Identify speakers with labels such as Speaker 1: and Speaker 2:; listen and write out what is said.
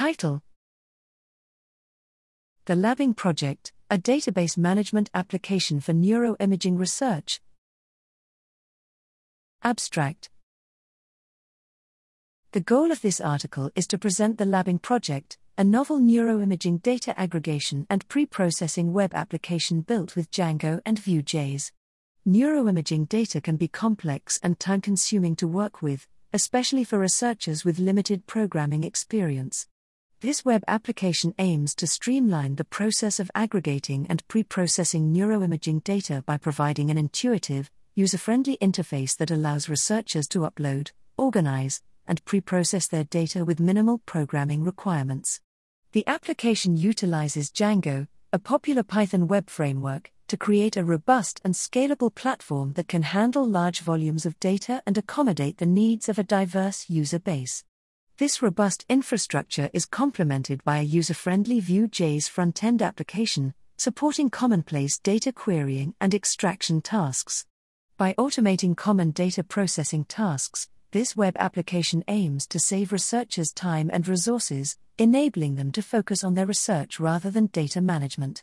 Speaker 1: Title The Labbing Project, a database management application for neuroimaging research. Abstract The goal of this article is to present the Labbing Project, a novel neuroimaging data aggregation and pre-processing web application built with Django and Vue.js. Neuroimaging data can be complex and time consuming to work with, especially for researchers with limited programming experience. This web application aims to streamline the process of aggregating and pre processing neuroimaging data by providing an intuitive, user friendly interface that allows researchers to upload, organize, and pre process their data with minimal programming requirements. The application utilizes Django, a popular Python web framework, to create a robust and scalable platform that can handle large volumes of data and accommodate the needs of a diverse user base. This robust infrastructure is complemented by a user friendly Vue.js front end application, supporting commonplace data querying and extraction tasks. By automating common data processing tasks, this web application aims to save researchers time and resources, enabling them to focus on their research rather than data management.